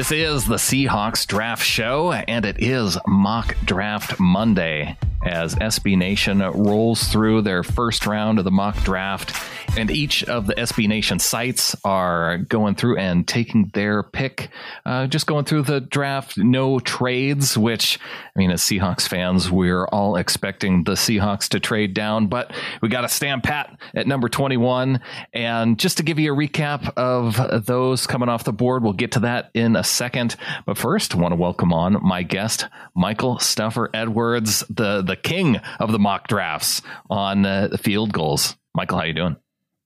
This is the Seahawks Draft Show, and it is Mock Draft Monday as SB Nation rolls through their first round of the mock draft and each of the SB Nation sites are going through and taking their pick. Uh, just going through the draft, no trades, which, I mean, as Seahawks fans, we're all expecting the Seahawks to trade down, but we got to stand pat at number 21. And just to give you a recap of those coming off the board, we'll get to that in a second. But first, I want to welcome on my guest, Michael Stuffer Edwards, the, the king of the mock drafts on uh, the Field Gulls. Michael, how you doing?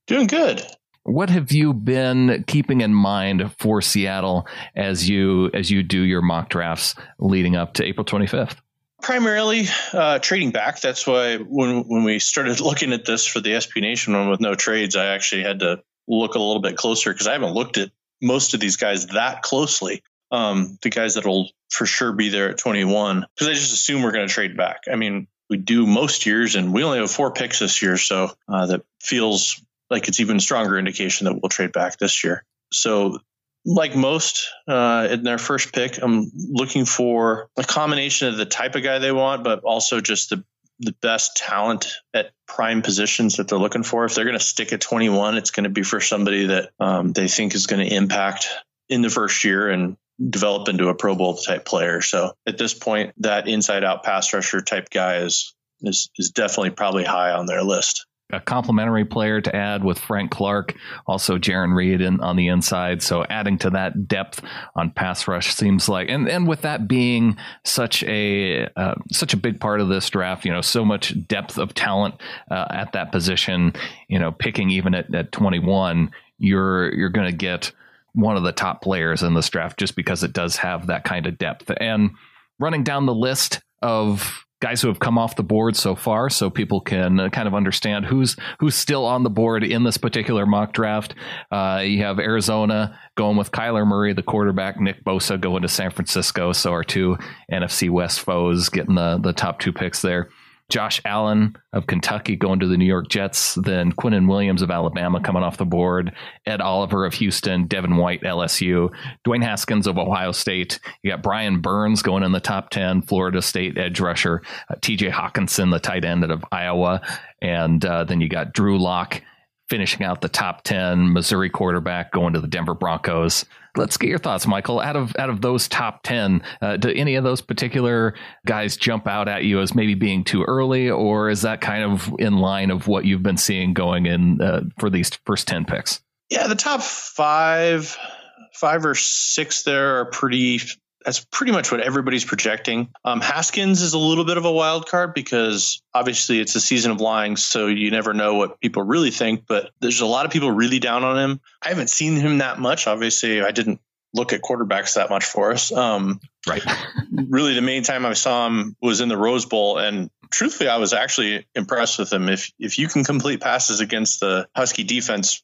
Doing good. What have you been keeping in mind for Seattle as you as you do your mock drafts leading up to April 25th? Primarily uh, trading back. That's why when when we started looking at this for the SB Nation one with no trades, I actually had to look a little bit closer because I haven't looked at most of these guys that closely. Um, the guys that'll for sure be there at 21 because I just assume we're going to trade back. I mean, we do most years, and we only have four picks this year, so uh, that feels like it's even stronger indication that we'll trade back this year. So, like most uh, in their first pick, I'm looking for a combination of the type of guy they want, but also just the the best talent at prime positions that they're looking for. If they're going to stick at 21, it's going to be for somebody that um, they think is going to impact in the first year and develop into a Pro Bowl type player. So at this point, that inside out pass rusher type guy is is is definitely probably high on their list a complementary player to add with Frank Clark, also Jarran Reed in, on the inside. So adding to that depth on pass rush seems like, and and with that being such a uh, such a big part of this draft, you know, so much depth of talent uh, at that position, you know, picking even at, at 21, you're you're going to get one of the top players in this draft just because it does have that kind of depth. And running down the list of guys who have come off the board so far, so people can uh, kind of understand who's who's still on the board in this particular mock draft. Uh, you have Arizona going with Kyler Murray, the quarterback, Nick Bosa going to San Francisco. So our two NFC West foes getting the the top two picks there. Josh Allen of Kentucky going to the New York Jets, then Quinnen Williams of Alabama coming off the board, Ed Oliver of Houston, Devin White, LSU, Dwayne Haskins of Ohio State. You got Brian Burns going in the top 10, Florida State edge rusher, uh, TJ Hockenson, the tight end out of Iowa, and uh, then you got Drew Lock finishing out the top 10, Missouri quarterback going to the Denver Broncos let's get your thoughts, Michael. Out of out of those top ten, uh, do any of those particular guys jump out at you as maybe being too early, or is that kind of in line of what you've been seeing going in uh, for these first ten picks? Yeah, the top five, five or six there are pretty that's pretty much what everybody's projecting. Um, Haskins is a little bit of a wild card because obviously it's a season of lying, so you never know what people really think. But there's a lot of people really down on him. I haven't seen him that much. Obviously, I didn't look at quarterbacks that much for us. Um, right. really, the main time I saw him was in the Rose Bowl, and truthfully, I was actually impressed with him. If if you can complete passes against the Husky defense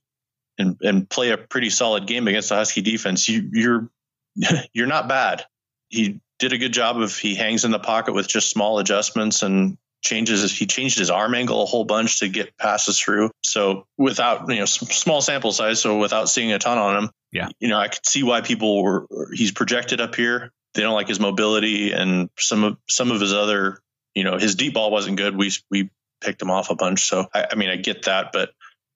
and and play a pretty solid game against the Husky defense, you, you're you're not bad. He did a good job of he hangs in the pocket with just small adjustments and changes he changed his arm angle a whole bunch to get passes through. So without you know small sample size, so without seeing a ton on him, yeah, you know I could see why people were he's projected up here. They don't like his mobility and some of some of his other you know his deep ball wasn't good. We we picked him off a bunch. So I, I mean I get that, but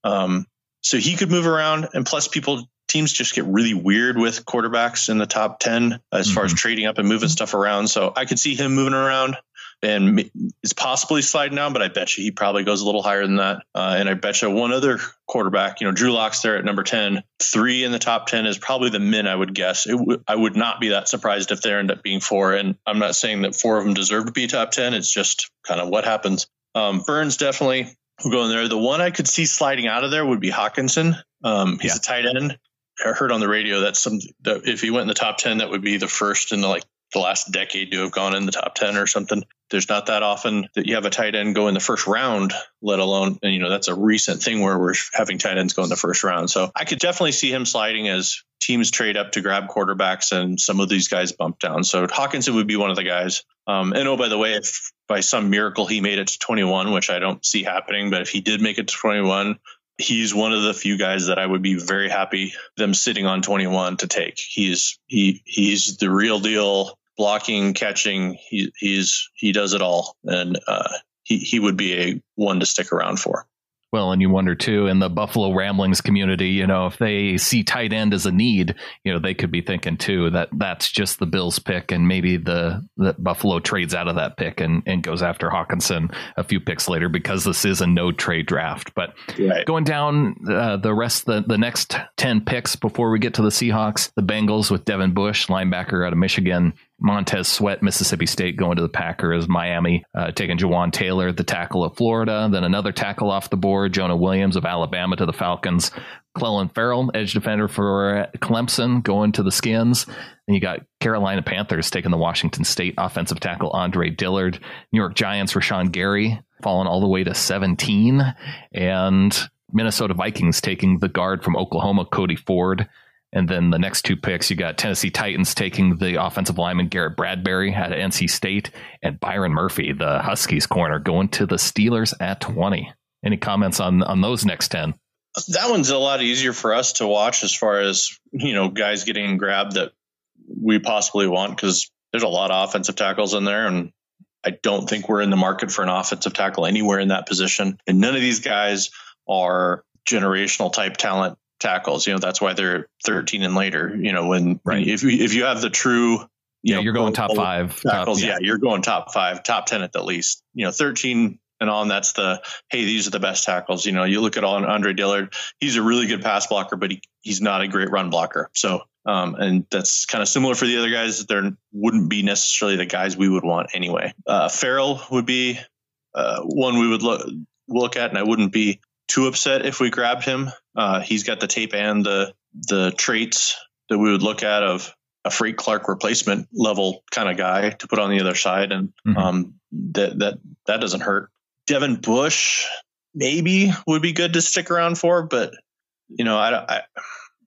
um, so he could move around, and plus people teams just get really weird with quarterbacks in the top 10 as mm-hmm. far as mm-hmm. trading up and moving stuff around. So I could see him moving around and is possibly sliding down, but I bet you he probably goes a little higher than that. Uh, and I bet you one other quarterback, you know, Drew Lock's there at number 10. Three in the top 10 is probably the min, I would guess. W- I would not be that surprised if there end up being four. And I'm not saying that four of them deserve to be top 10. It's just kind of what happens. Um, Burns definitely we'll go in there. The one I could see sliding out of there would be Hockenson. Um, he's yeah. a tight end. Heard on the radio that some that if he went in the top ten, that would be the first in the like the last decade to have gone in the top 10 or something. There's not that often that you have a tight end go in the first round, let alone, and you know, that's a recent thing where we're having tight ends go in the first round. So I could definitely see him sliding as teams trade up to grab quarterbacks and some of these guys bump down. So Hockenson would be one of the guys. Um, and oh, by the way, if by some miracle he made it to 21, which I don't see happening, but if he did make it to 21, he's one of the few guys that I would be very happy them sitting on 21 to take. He's he he's the real deal blocking, catching. He he's he does it all, and uh, he he would be a one to stick around for. Well, and you wonder too in the Buffalo Ramblings community, you know, if they see tight end as a need, you know, they could be thinking too that that's just the Bills pick, and maybe the, the Buffalo trades out of that pick and, and goes after Hockenson a few picks later because this is a no trade draft. But right. going down uh, the rest the the next ten picks before we get to the Seahawks, the Bengals with Devin Bush, linebacker out of Michigan, Montez Sweat, Mississippi State going to the Packers. Miami uh, taking Jawaan Taylor, the tackle of Florida. Then another tackle off the board, Jonah Williams of Alabama to the Falcons. Clelin Ferrell, edge defender for Clemson, going to the Skins. And you got Carolina Panthers taking the Washington State offensive tackle Andre Dillard. New York Giants, Rashan Gary, falling all the way to 17. And Minnesota Vikings taking the guard from Oklahoma, Cody Ford. And then the next two picks, you got Tennessee Titans taking the offensive lineman Garrett Bradbury at NC State, and Byron Murphy, the Huskies corner, going to the Steelers at 20. Any comments on on those next 10? That one's a lot easier for us to watch as far as, you know, guys getting grabbed that we possibly want because there's a lot of offensive tackles in there. And I don't think we're in the market for an offensive tackle anywhere in that position. And none of these guys are generational type talent tackles. You know, that's why they're 13 and later. You know, when right. if if you have the true, you yeah, know, you're going top five tackles. Top, yeah. yeah, you're going top five, top 10 at the least. You know, 13 and on. That's the hey, these are the best tackles. You know, you look at on Andre Dillard. He's a really good pass blocker, but he, he's not a great run blocker. So, um, and that's kind of similar for the other guys. There wouldn't be necessarily the guys we would want anyway. Uh, Ferrell would be uh, one we would look look at, and I wouldn't be too upset if we grabbed him. Uh, he's got the tape and the the traits that we would look at of a Frank Clark replacement level kind of guy to put on the other side, and mm-hmm. um, that that that doesn't hurt. Devin Bush maybe would be good to stick around for, but you know, I I,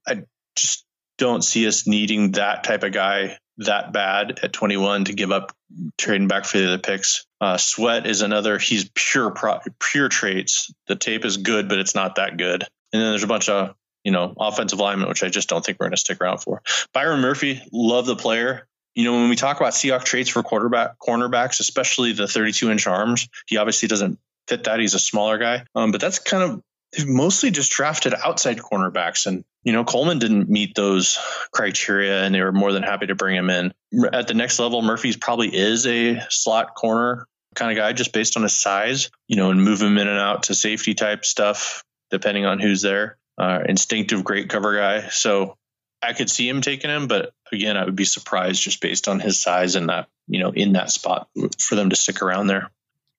I just don't see us needing that type of guy that bad at 21 to give up trading back for the other picks. Uh, Sweat is another. He's pure pro, pure traits. The tape is good, but it's not that good. And then there's a bunch of you know offensive linemen, which I just don't think we're going to stick around for. Byron Murphy, love the player. You know, when we talk about Seahawk traits for quarterback cornerbacks, especially the 32 inch arms, he obviously doesn't fit that. He's a smaller guy, um, but that's kind of mostly just drafted outside cornerbacks and you know coleman didn't meet those criteria and they were more than happy to bring him in. At the next level murphy's probably is a slot corner kind of guy just based on his size you know and move him in and out to safety type stuff depending on who's there. Uh, instinctive great cover guy. So i could see him taking him but again i would be surprised just based on his size and that you know in that spot for them to stick around there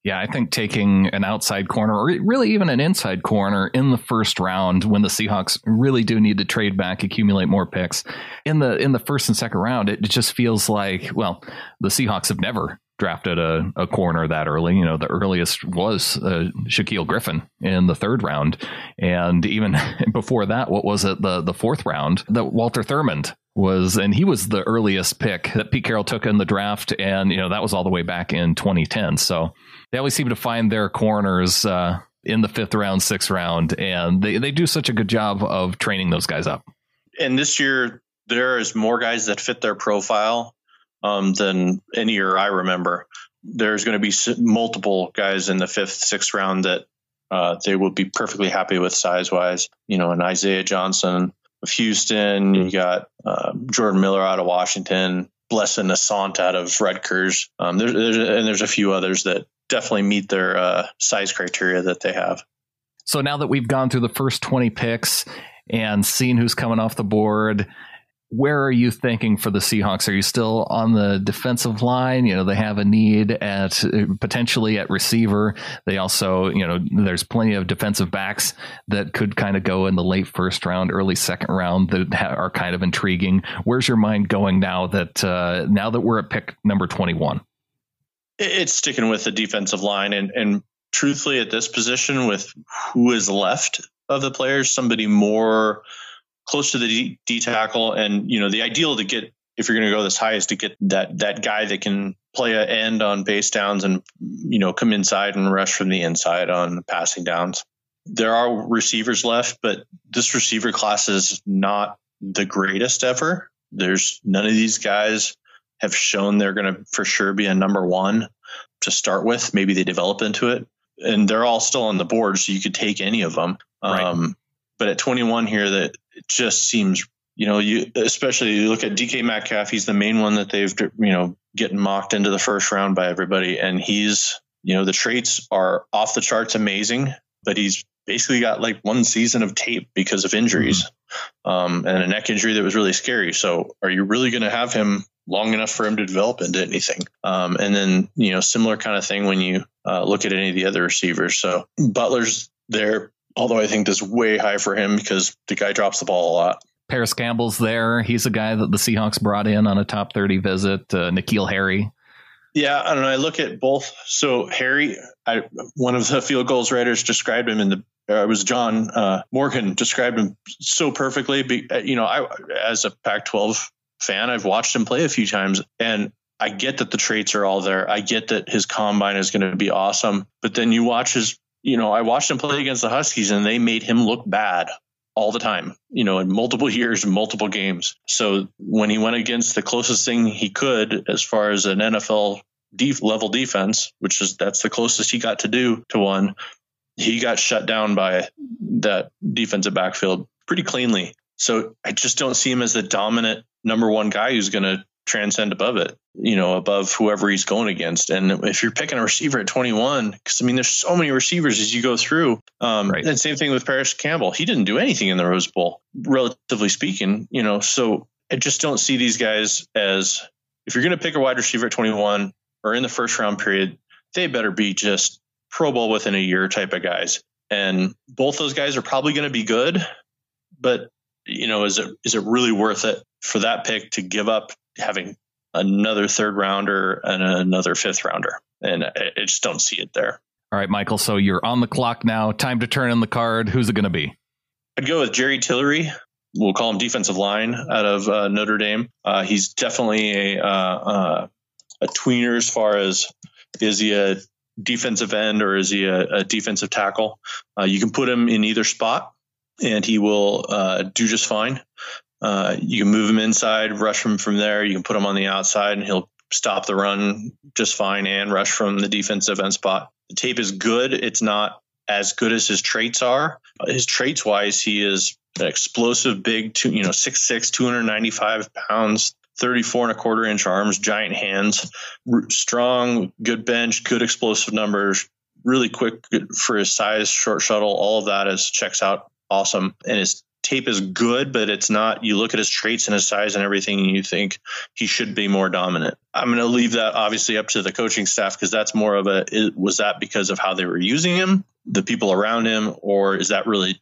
yeah, I think taking an outside corner or really even an inside corner in the first round when the Seahawks really do need to trade back, accumulate more picks in the in the first and second round, it just feels like well, the Seahawks have never drafted a, a corner that early. You know, the earliest was uh, Shaquill Griffin in the third round, and even before that, what was it the the fourth round? That Walter Thurmond was, and he was the earliest pick that Pete Carroll took in the draft, and you know that was all the way back in 2010. So they always seem to find their corners uh, in the fifth round, sixth round, and they they do such a good job of training those guys up. And this year, there is more guys that fit their profile um, than any year I remember. There's going to be multiple guys in the fifth, sixth round that uh, they will be perfectly happy with size wise. You know, an Isaiah Johnson of Houston, you got uh, Jordan Miller out of Washington, Blessuan Austin out of Rutgers. Um, there's, there's, and there's a few others that definitely meet their uh, size criteria that they have. So now that we've gone through the first 20 picks and seen who's coming off the board, where are you thinking for the Seahawks? Are you still on the defensive line? You know, they have a need at potentially at receiver. They also, you know, there's plenty of defensive backs that could kind of go in the late first round, early second round that are kind of intriguing. Where's your mind going now that uh, now that we're at pick number 21? It's sticking with the defensive line and and truthfully at this position with who is left of the players, somebody more close to the D, D tackle. And, you know, the ideal to get, if you're going to go this high is to get that, that guy that can play an end on base downs and, you know, come inside and rush from the inside on passing downs. There are receivers left, but this receiver class is not the greatest ever. There's none of these guys have shown they're going to for sure be a number one to start with. Maybe they develop into it. And they're all still on the board, so you could take any of them. Right. Um, but at 21 here, that it just seems you know you especially you look at DK Metcalf. He's the main one that they've you know getting mocked into the first round by everybody, and he's you know the traits are off the charts amazing, but he's basically got like one season of tape because of injuries mm-hmm. um, and a neck injury that was really scary. So are you really going to have him long enough for him to develop into anything? Um, and then you know similar kind of thing when you uh, look at any of the other receivers. So Butler's there although I think this is way high for him because the guy drops the ball a lot. Parris Campbell's there. He's a guy that the Seahawks brought in on a top 30 visit. Uh, N'Keal Harry. Yeah, I don't know. I look at both. So Harry, I, one of the Field Gulls writers described him in the. Uh, it was John uh, Morgan described him so perfectly. Be, uh, you know, I as a Pac-12 fan, I've watched him play a few times, and I get that the traits are all there. I get that his combine is going to be awesome, but then you watch his you know, I watched him play against the Huskies and they made him look bad all the time, you know, in multiple years, multiple games. So when he went against the closest thing he could as far as an NFL level defense, which is that's the closest he got to do to one, he got shut down by that defensive backfield pretty cleanly. So I just don't see him as the dominant number one guy who's going to transcend above it, you know, above whoever he's going against. And if you're picking a receiver at 21, because I mean, there's so many receivers as you go through. Um, right. And same thing with Parris Campbell. He didn't do anything in the Rose Bowl, relatively speaking, you know. So I just don't see these guys as if you're going to pick a wide receiver at 21 or in the first round period, they better be just Pro Bowl within a year type of guys. And both those guys are probably going to be good, but you know, is it is it really worth it for that pick to give up having another third rounder and another fifth rounder. And I, I just don't see it there. All right, Michael. So you're on the clock now. Time to turn in the card. Who's it going to be? I'd go with Jerry Tillery. We'll call him defensive line out of uh, Notre Dame. Uh, he's definitely a uh, uh a tweener as far as is he a defensive end or is he a, a defensive tackle? Uh, you can put him in either spot, and he will uh, do just fine. Uh, you can move him inside, rush him from there. You can put him on the outside, and he'll stop the run just fine and rush from the defensive end spot. The tape is good. It's not as good as his traits are. His traits wise, he is an explosive, big, two, you know, 6'6, 295 pounds, 34 and a quarter inch arms, giant hands, strong, good bench, good explosive numbers, really quick for his size, short shuttle. All of that is checks out awesome. And his tape is good, but it's not. You look at his traits and his size and everything, and you think he should be more dominant. I'm going to leave that obviously up to the coaching staff because that's more of a was that because of how they were using him, the people around him, or is that really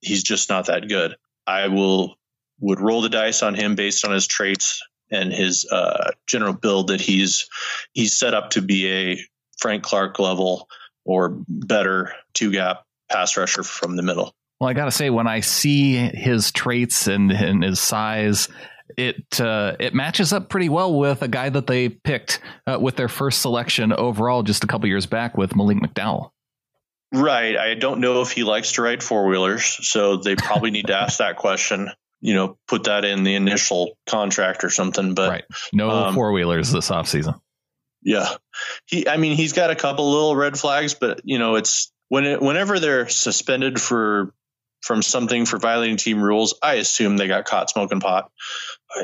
he's just not that good? I will would roll the dice on him based on his traits and his uh, general build that he's he's set up to be a Frank Clark level or better two gap pass rusher from the middle. Well, I got to say, when I see his traits and, and his size, it uh, it matches up pretty well with a guy that they picked uh, with their first selection overall just a couple years back with Malik McDowell. Right. I don't know if he likes to ride four wheelers, so they probably need to ask that question. You know, put that in the initial contract or something. But right. no um, four wheelers this offseason. Yeah, he. I mean, he's got a couple little red flags, but you know, it's when it, whenever they're suspended for from something for violating team rules, I assume they got caught smoking pot.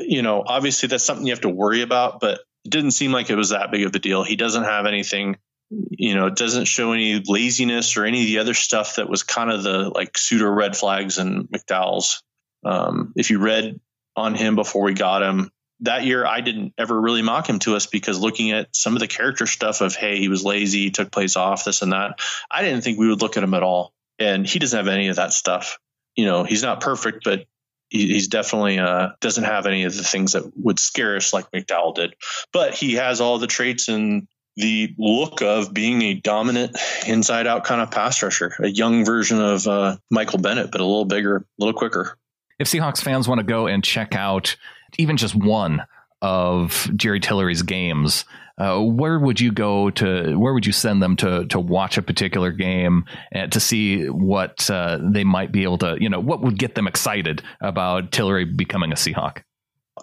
You know, obviously that's something you have to worry about, but it didn't seem like it was that big of a deal. He doesn't have anything, you know, it doesn't show any laziness or any of the other stuff that was kind of the like pseudo red flags and McDowell's. Um, if you read on him before we got him. That year, I didn't ever really mock him to us because looking at some of the character stuff of, hey, he was lazy, took plays off, this and that, I didn't think we would look at him at all. And he doesn't have any of that stuff. You know, he's not perfect, but he, he's definitely uh, doesn't have any of the things that would scare us like McDowell did. But he has all the traits and the look of being a dominant inside out kind of pass rusher, a young version of uh, Michael Bennett, but a little bigger, a little quicker. If Seahawks fans want to go and check out even just one of Jerry Tillery's games, uh, where would you go to? Where would you send them to to watch a particular game and to see what uh, they might be able to? You know, what would get them excited about Tillery becoming a Seahawk?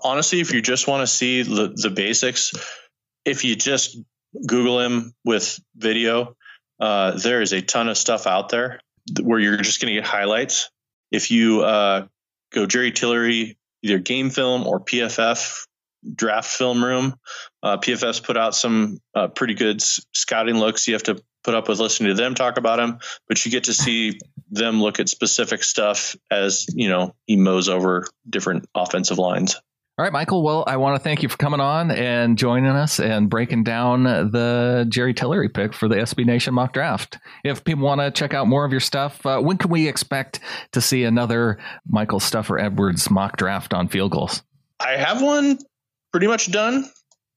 Honestly, if you just want to see the, the basics, if you just Google him with video. Uh, there is a ton of stuff out there where you're just going to get highlights. If you uh, go Jerry Tillery, either game film or PFF draft film room, uh, PFF's put out some uh, pretty good scouting looks. You have to put up with listening to them talk about him, but you get to see them look at specific stuff as you know he mows over different offensive lines. All right, Michael. Well, I want to thank you for coming on and joining us and breaking down the Jerry Tillery pick for the SB Nation mock draft. If people want to check out more of your stuff, uh, when can we expect to see another Michael Stuffer Edwards mock draft on Field Gulls? I have one pretty much done.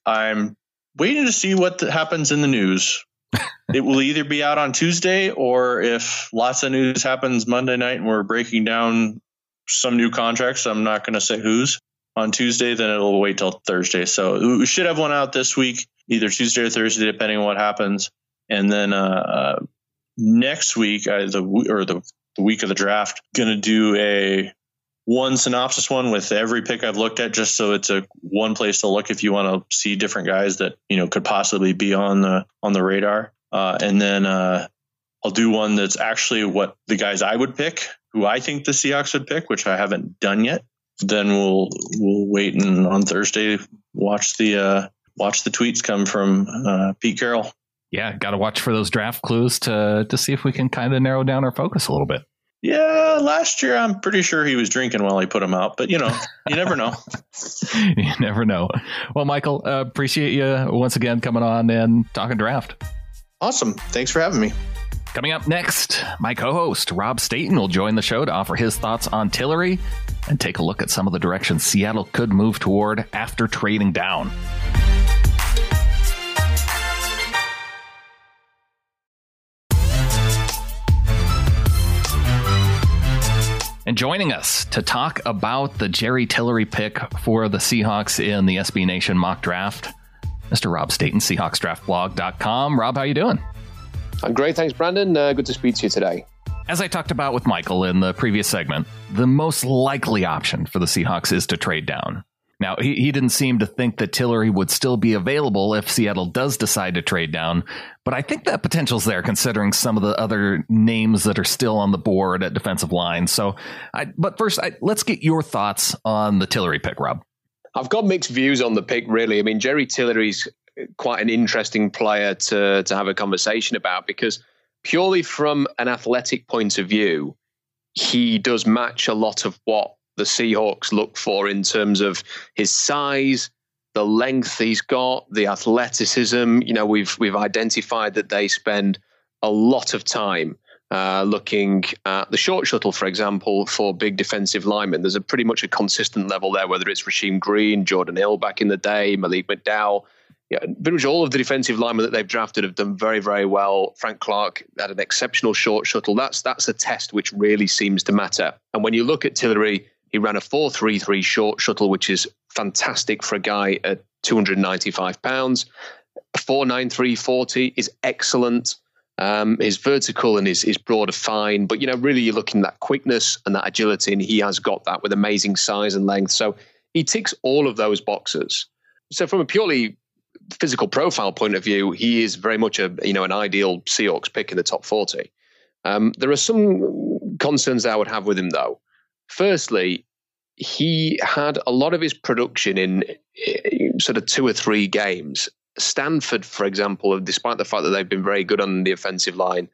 I'm waiting to see what happens in the news. it will either be out on Tuesday or if lots of news happens Monday night and we're breaking down some new contracts, I'm not going to say whose on Tuesday, then it'll wait till Thursday. So we should have one out this week, either Tuesday or Thursday, depending on what happens. And then uh, uh, next week, uh, the or the, the week of the draft, going to do a one synopsis one with every pick I've looked at, just so it's a one place to look if you want to see different guys that you know could possibly be on the on the radar. Uh, and then uh, I'll do one that's actually what the guys I would pick, who I think the Seahawks would pick, which I haven't done yet then we'll we'll wait and on Thursday watch the uh, watch the tweets come from uh, Pete Carroll. Yeah, got to watch for those draft clues to to see if we can kind of narrow down our focus a little bit. Yeah, last year I'm pretty sure he was drinking while he put them out, but you know, you never know. you never know. Well, Michael, uh, appreciate you once again coming on and talking draft. Awesome. Thanks for having me. Coming up next, my co host, Rob Staton, will join the show to offer his thoughts on Tillery and take a look at some of the directions Seattle could move toward after trading down. And joining us to talk about the Jerry Tillery pick for the Seahawks in the SB Nation mock draft, Mr. Rob Staton, SeahawksDraftBlog.com. Rob, how you doing? I'm great. Thanks, Brandan. Uh, good to speak to you today. As I talked about with Michael in the previous segment, the most likely option for the Seahawks is to trade down. Now, he, he didn't seem to think that Tillery would still be available if Seattle does decide to trade down, but I think that potential's there considering some of the other names that are still on the board at defensive line. So, I, but first, I, let's get your thoughts on the Tillery pick, Rob. I've got mixed views on the pick, really. I mean, Jerry Tillery's quite an interesting player to to have a conversation about because purely from an athletic point of view, he does match a lot of what the Seahawks look for in terms of his size, the length he's got, the athleticism. You know, we've we've identified that they spend a lot of time uh, looking at the short shuttle, for example, for big defensive linemen. There's a pretty much a consistent level there, whether it's Rasheem Green, Jordan Hill back in the day, Malik McDowell yeah, pretty much all of the defensive linemen that they've drafted have done very, very well. Frank Clark had an exceptional short shuttle. That's that's a test which really seems to matter. And when you look at Tillery, he ran a 4.33 short shuttle, which is fantastic for a guy at 295 pounds. 4.9340 is excellent. Um, his vertical and his, his broad are fine, but you know, really you're looking at that quickness and that agility, and he has got that with amazing size and length. So he ticks all of those boxes. So from a purely physical profile point of view, he is very much a you know an ideal Seahawks pick in the top forty. Um, there are some concerns I would have with him though. Firstly, he had a lot of his production in, in sort of two or three games. Stanford, for example, despite the fact that they've been very good on the offensive line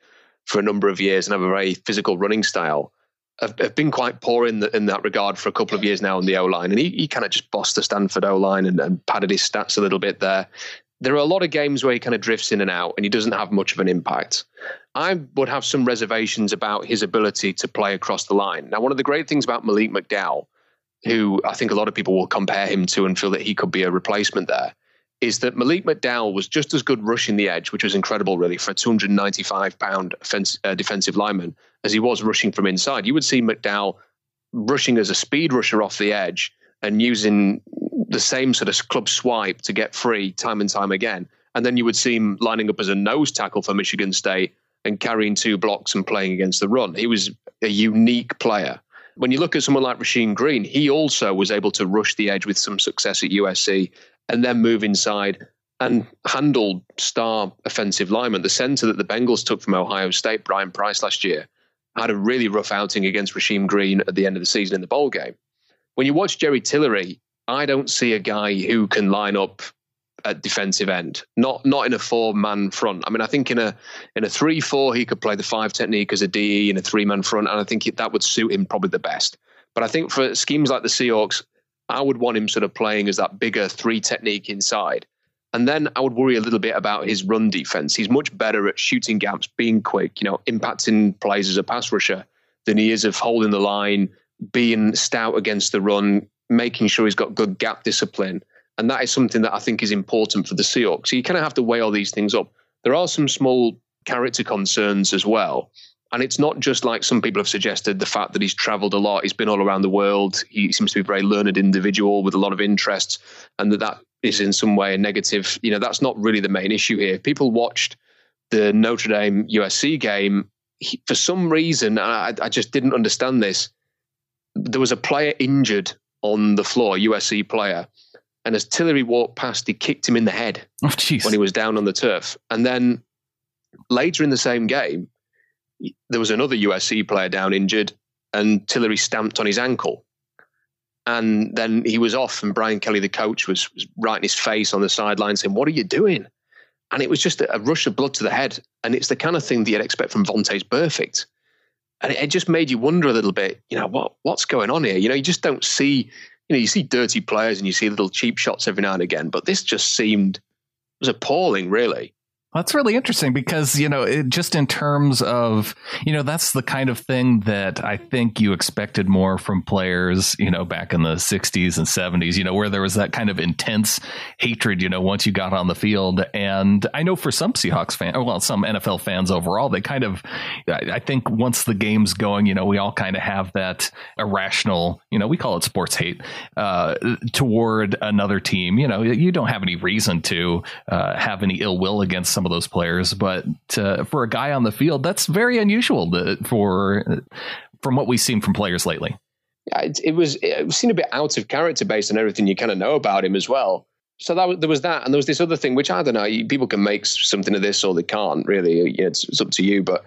for a number of years and have a very physical running style, have, have, been quite poor in the, in that regard for a couple of years now on the O line, and he, he kind of just bossed the Stanford O line and, and padded his stats a little bit there. There are a lot of games where he kind of drifts in and out, and he doesn't have much of an impact. I would have some reservations about his ability to play across the line. Now, one of the great things about Malik McDowell, who I think a lot of people will compare him to and feel that he could be a replacement there, is that Malik McDowell was just as good rushing the edge, which was incredible, really, for a 295 pound uh, defensive lineman, as he was rushing from inside. You would see McDowell rushing as a speed rusher off the edge and using the same sort of club swipe to get free time and time again. And then you would see him lining up as a nose tackle for Michigan State and carrying two blocks and playing against the run. He was a unique player. When you look at someone like Rasheem Green, he also was able to rush the edge with some success at USC and then move inside and handle star offensive lineman. The center that the Bengals took from Ohio State, Brian Price, last year, had a really rough outing against Rasheem Green at the end of the season in the bowl game. When you watch Jerry Tillery, I don't see a guy who can line up at defensive end. Not not in a four man front. I mean, I think in a in a three four he could play the five technique as a DE in a three man front, and I think that would suit him probably the best. But I think for schemes like the Seahawks, I would want him sort of playing as that bigger three technique inside. And then I would worry a little bit about his run defense. He's much better at shooting gaps, being quick, you know, impacting plays as a pass rusher than he is of holding the line, being stout against the run, making sure he's got good gap discipline. And that is something that I think is important for the Seahawks. So you kind of have to weigh all these things up. There are some small character concerns as well. And it's not just like some people have suggested the fact that he's traveled a lot, he's been all around the world, he seems to be a very learned individual with a lot of interests, and that that is in some way a negative. You know, that's not really the main issue here. People watched the Notre Dame USC game. He, for some reason, I, I just didn't understand this. There was a player injured on the floor, USC player, and as Tillery walked past, he kicked him in the head oh, when he was down on the turf. And then later in the same game, there was another USC player down injured, and Tillery stamped on his ankle. And then he was off, and Brian Kelly, the coach, was, was right in his face on the sideline saying, What are you doing? And it was just a, a, rush of blood to the head. And it's the kind of thing that you'd expect from Vontaze Burfict. And it, it, just made you wonder a little bit, you know, what what's going on here? You know, you just don't see you know, you see dirty players and you see little cheap shots every now and again, but this just seemed was appalling, really. That's really interesting because, you know, it, just in terms of, you know, that's the kind of thing that I think you expected more from players, you know, back in the 60s and 70s, you know, where there was that kind of intense hatred, you know, once you got on the field. And I know for some Seahawks fans, well, some NFL fans overall, they kind of, I think once the game's going, you know, we all kind of have that irrational, you know, we call it sports hate uh, toward another team. You know, you don't have any reason to uh, have any ill will against some of those players, but uh, for a guy on the field, that's very unusual to, for from what we've seen from players lately. Yeah, it, it was it seemed a bit out of character based on everything you kind of know about him as well. So that there was that, and there was this other thing, which I don't know. People can make something of this or they can't. Really, it's, it's up to you. But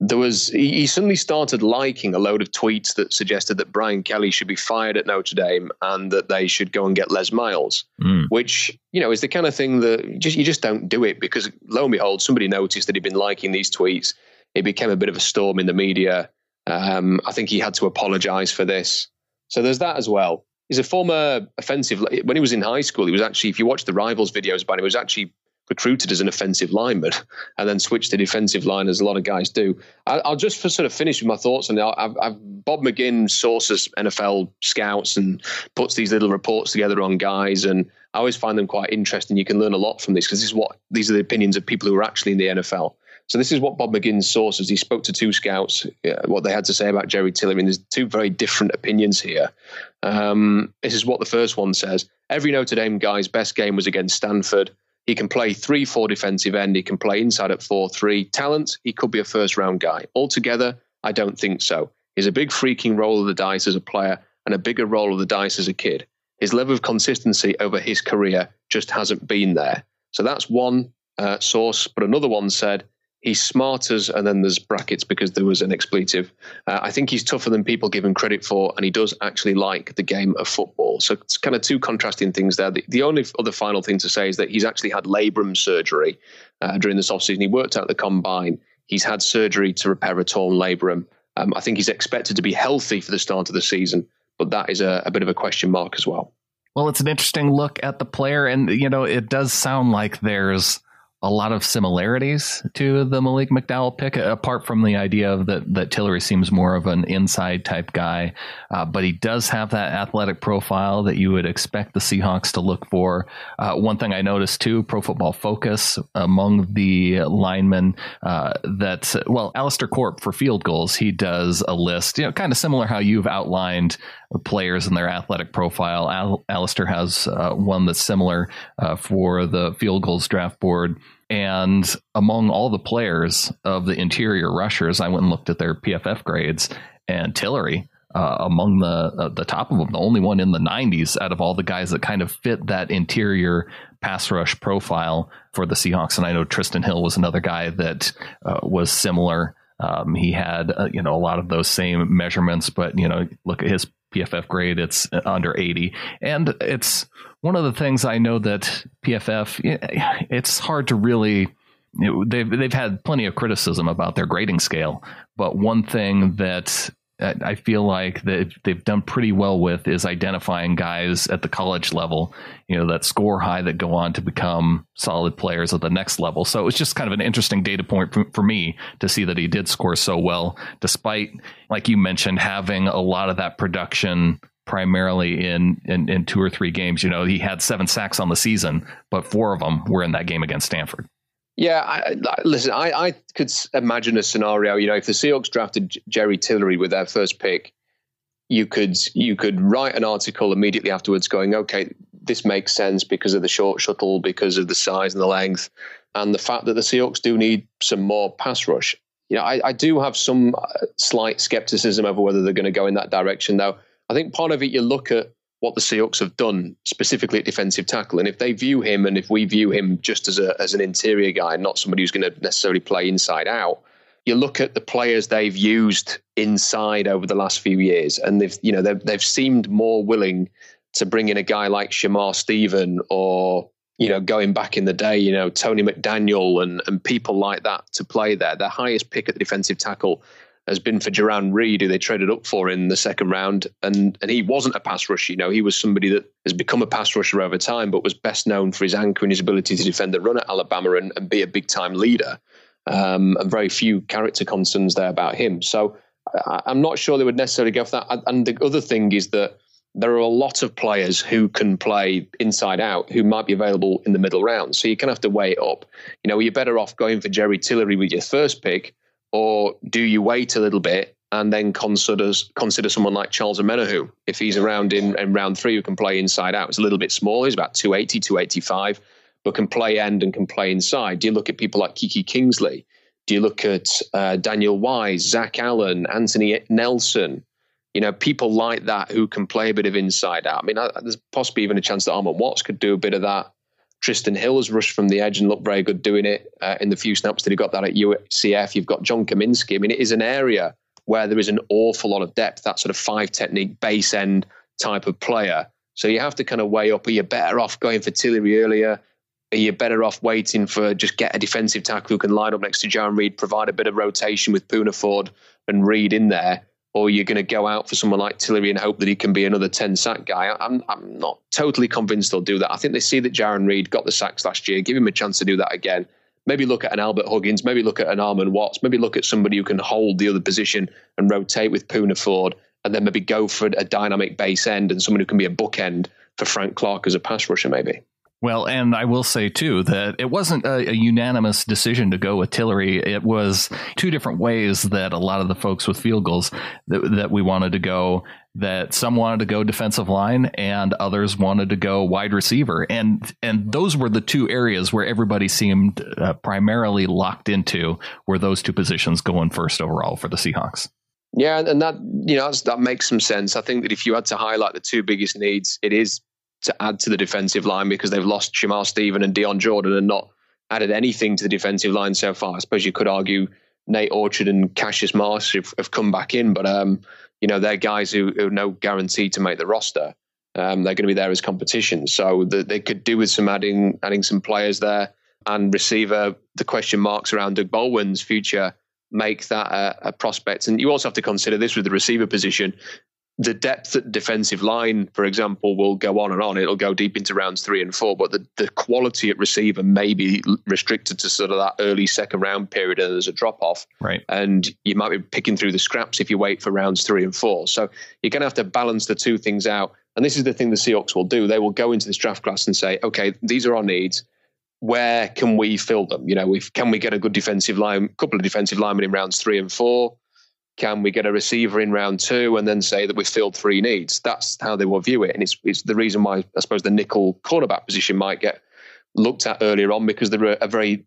there was he suddenly started liking a load of tweets that suggested that Brian Kelly should be fired at Notre Dame and that they should go and get Les Miles, mm. which you know is the kind of thing that you just you just don't do it because lo and behold somebody noticed that he'd been liking these tweets. It became a bit of a storm in the media. Um, I think he had to apologize for this. So there's that as well. He's a former offensive. When he was in high school, he was actually, if you watch the rivals videos about him, he was actually recruited as an offensive lineman and then switched to defensive line as a lot of guys do. I, will just sort of finish with my thoughts on. I've, Bob McGinn sources NFL scouts and puts these little reports together on guys, and I always find them quite interesting. You can learn a lot from this because this is what these are the opinions of people who are actually in the NFL. So this is what Bob McGinn sources. He spoke to two scouts, uh, what they had to say about Jerry Tillery. I mean, there's two very different opinions here. Um, this is what the first one says. Every Notre Dame guy's best game was against Stanford. He can play 3 4 defensive end. He can play inside at 4 3. Talent, he could be a first round guy. Altogether, I don't think so. He's a big freaking roll of the dice as a player and a bigger roll of the dice as a kid. His level of consistency over his career just hasn't been there. So that's one uh, source. But another one said he's smart as, and then there's brackets because there was an expletive. Uh, I think he's tougher than people give him credit for, and he does actually like the game of football. So it's kind of two contrasting things there. The, the only other final thing to say is that he's actually had labrum surgery uh, during this offseason. He worked out the combine. He's had surgery to repair a torn labrum. Um, I think he's expected to be healthy for the start of the season, but that is a, a bit of a question mark as well. Well, it's an interesting look at the player, and you know, it does sound like there's a lot of similarities to the Malik McDowell pick, apart from the idea of that that Tillery seems more of an inside type guy, uh, but he does have that athletic profile that you would expect the Seahawks to look for. Uh, one thing I noticed too, Pro Football Focus among the linemen uh, that well, Alistair Corp for Field Gulls, he does a list, you know, kind of similar how you've outlined players and their athletic profile. Al- Alistair has uh, one that's similar uh, for the Field Gulls draft board. And among all the players of the interior rushers, I went and looked at their PFF grades, and Tillery uh, among the uh, the top of them, the only one in the 90s out of all the guys that kind of fit that interior pass rush profile for the Seahawks. And I know Trysten Hill was another guy that uh, was similar. Um, he had uh, you know a lot of those same measurements, but you know look at his PFF grade, it's under 80. And it's one of the things I know that PFF, it's hard to really. They've they've had plenty of criticism about their grading scale, but one thing that I feel like they've done pretty well with is identifying guys at the college level, you know, that score high that go on to become solid players at the next level. So it was just kind of an interesting data point for, for me to see that he did score so well, despite, like you mentioned, having a lot of that production primarily in, in, in two or three games. You know, he had seven sacks on the season, but four of them were in that game against Stanford. Yeah, I, listen, I, I could imagine a scenario. You know, if the Seahawks drafted Jerry Tillery with their first pick, you could you could write an article immediately afterwards, going, "Okay, this makes sense because of the short shuttle, because of the size and the length, and the fact that the Seahawks do need some more pass rush." You know, I, I do have some uh, slight skepticism over whether they're going to go in that direction. Though I think part of it, you look at what the Seahawks have done specifically at defensive tackle. And if they view him and if we view him just as a as an interior guy, not somebody who's going to necessarily play inside out, you look at the players they've used inside over the last few years, and they've you know they've they've seemed more willing to bring in a guy like Shamar Stephen or you know going back in the day, you know Tony McDaniel and and people like that to play there. Their highest pick at the defensive tackle has been for Jarran Reed, who they traded up for in the second round. And and he wasn't a pass rusher. You know, he was somebody that has become a pass rusher over time, but was best known for his anchor and his ability to defend the run at Alabama and, and be a big time leader. Um, and very few character concerns there about him. So I, I'm not sure they would necessarily go for that. And the other thing is that there are a lot of players who can play inside out who might be available in the middle round. So you kind of have to weigh it up. You know, you're better off going for Jerry Tillery with your first pick or do you wait a little bit and then consider consider someone like Charles Omenihu if he's around in, in round three who can play inside out? It's a little bit small. He's about 280, 285, but can play end and can play inside. Do you look at people like Kiki Kingsley? Do you look at uh, Daniel Wise, Zach Allen, Anthony Nelson? You know, people like that who can play a bit of inside out. I mean, I, there's possibly even a chance that Armon Watts could do a bit of that. Trysten Hill has rushed from the edge and looked very good doing it uh, in the few snaps that he got that at UCF. You've got John Cominsky. I mean, it is an area where there is an awful lot of depth, that sort of five technique base end type of player. So you have to kind of weigh up. Are you better off going for Tillery earlier? Are you better off waiting for just get a defensive tackle who can line up next to Jarran Reed, provide a bit of rotation with Poona Ford and Reed in there? Or you're going to go out for someone like Tillery and hope that he can be another 10 sack guy. I'm, I'm not totally convinced they'll do that. I think they see that Jarran Reed got the sacks last year, give him a chance to do that again. Maybe look at an Albert Huggins, maybe look at an Armon Watts, maybe look at somebody who can hold the other position and rotate with Poona Ford, and then maybe go for a dynamic base end and someone who can be a bookend for Frank Clark as a pass rusher, maybe. Well, and I will say too that it wasn't a, a, unanimous decision to go with Tillery. It was two different ways that a lot of the folks with Field Gulls that, that we wanted to go. That some wanted to go defensive line, and others wanted to go wide receiver, and and those were the two areas where everybody seemed uh, primarily locked into. Were those two positions going first overall for the Seahawks? Yeah, and that you know that makes some sense. I think that if you had to highlight the two biggest needs, it is to add to the defensive line because they've lost Shamar Stephen and Dion Jordan and not added anything to the defensive line so far. I suppose you could argue Nate Orchard and Cassius Marsh have, have come back in, but um, you know they're guys who, who are no guarantee to make the roster. Um, they're going to be there as competition, so the, they could do with some adding adding some players there and receiver. The question marks around Doug Baldwin's future make that a, a prospect. And you also have to consider this with the receiver position the depth at defensive line, for example, will go on and on. It'll go deep into rounds three and four, but the, the quality at receiver may be restricted to sort of that early second round period and there's a drop off. Right. And you might be picking through the scraps if you wait for rounds three and four. So you're going to have to balance the two things out. And this is the thing the Seahawks will do. They will go into this draft class and say, okay, these are our needs. Where can we fill them? You know, if, can we get a good defensive line, couple of defensive linemen in rounds three and four? Can we get a receiver in round two and then say that we've filled three needs? That's how they will view it. And it's, it's the reason why I suppose the nickel cornerback position might get looked at earlier on because there are a, very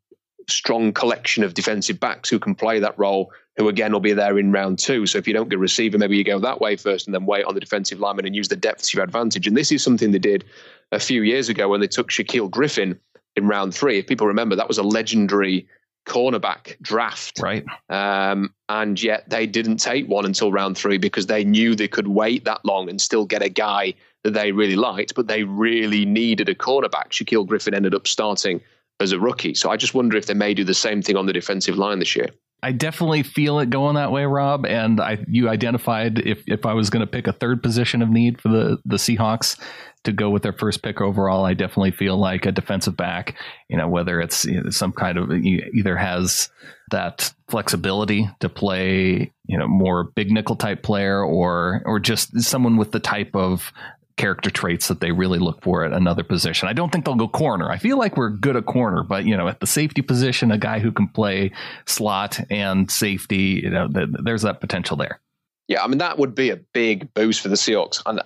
strong collection of defensive backs who can play that role, who again will be there in round two. So if you don't get a receiver, maybe you go that way first and then wait on the defensive lineman and use the depth to your advantage. And this is something they did a few years ago when they took Shaquill Griffin in round three. If people remember, that was a legendary cornerback draft. Right. Um, and yet they didn't take one until round three because they knew they could wait that long and still get a guy that they really liked, but they really needed a cornerback. Shaquill Griffin ended up starting as a rookie. So I just wonder if they may do the same thing on the defensive line this year. I definitely feel it going that way, Rob. And I, you identified if, if I was going to pick a third position of need for the, the Seahawks to go with their first pick overall, I definitely feel like a defensive back, you know, whether it's you know, some kind of either has that flexibility to play, you know, more big nickel type player or, or just someone with the type of character traits that they really look for at another position. I don't think they'll go corner. I feel like we're good at corner, but you know, at the safety position, a guy who can play slot and safety, you know, there's that potential there. Yeah, I mean that would be a big boost for the Seahawks. And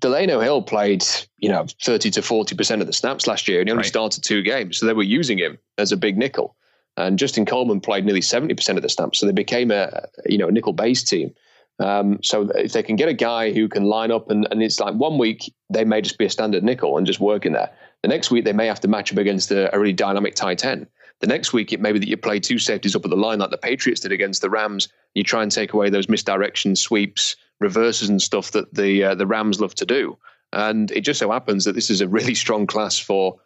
Delano Hill played, you know, thirty to forty percent of the snaps last year, and he only right. started two games, so they were using him as a big nickel. And Justin Coleman played nearly seventy percent of the snaps, so they became a you know a nickel based team. Um, so if they can get a guy who can line up and, and it's like one week they may just be a standard nickel and just work in there. The next week they may have to match up against a, a really dynamic tight end. The next week it may be that you play two safeties up at the line like the Patriots did against the Rams. You try and take away those misdirection sweeps, reverses and stuff that the uh, the Rams love to do. And it just so happens that this is a really strong class for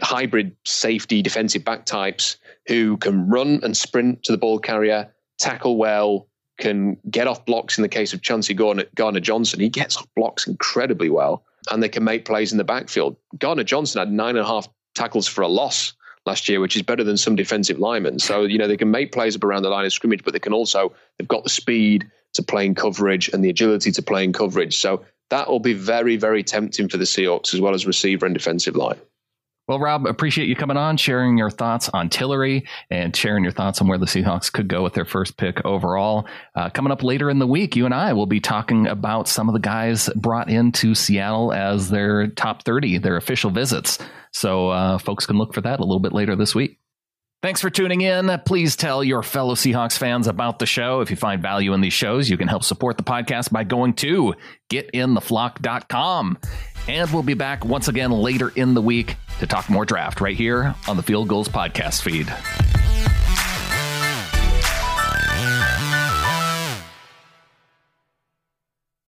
hybrid safety defensive back types who can run and sprint to the ball carrier, tackle well, can get off blocks in the case of Chauncey Gardner Johnson, He gets off blocks incredibly well, and they can make plays in the backfield. Gardner Johnson had nine and a half tackles for a loss last year, which is better than some defensive linemen. So, you know, they can make plays up around the line of scrimmage, but they can also, they've got the speed to playing coverage and the agility to playing coverage. So that will be very, very tempting for the Seahawks as well as receiver and defensive line. Well, Rob, appreciate you coming on, sharing your thoughts on Tillery and sharing your thoughts on where the Seahawks could go with their first pick overall. Uh, coming up later in the week, you and I will be talking about some of the guys brought into Seattle as their top 30, their official visits. So uh, folks can look for that a little bit later this week. Thanks for tuning in. Please tell your fellow Seahawks fans about the show. If you find value in these shows, you can help support the podcast by going to getintheflock.com. And we'll be back once again later in the week to talk more draft right here on the Field Gulls podcast feed.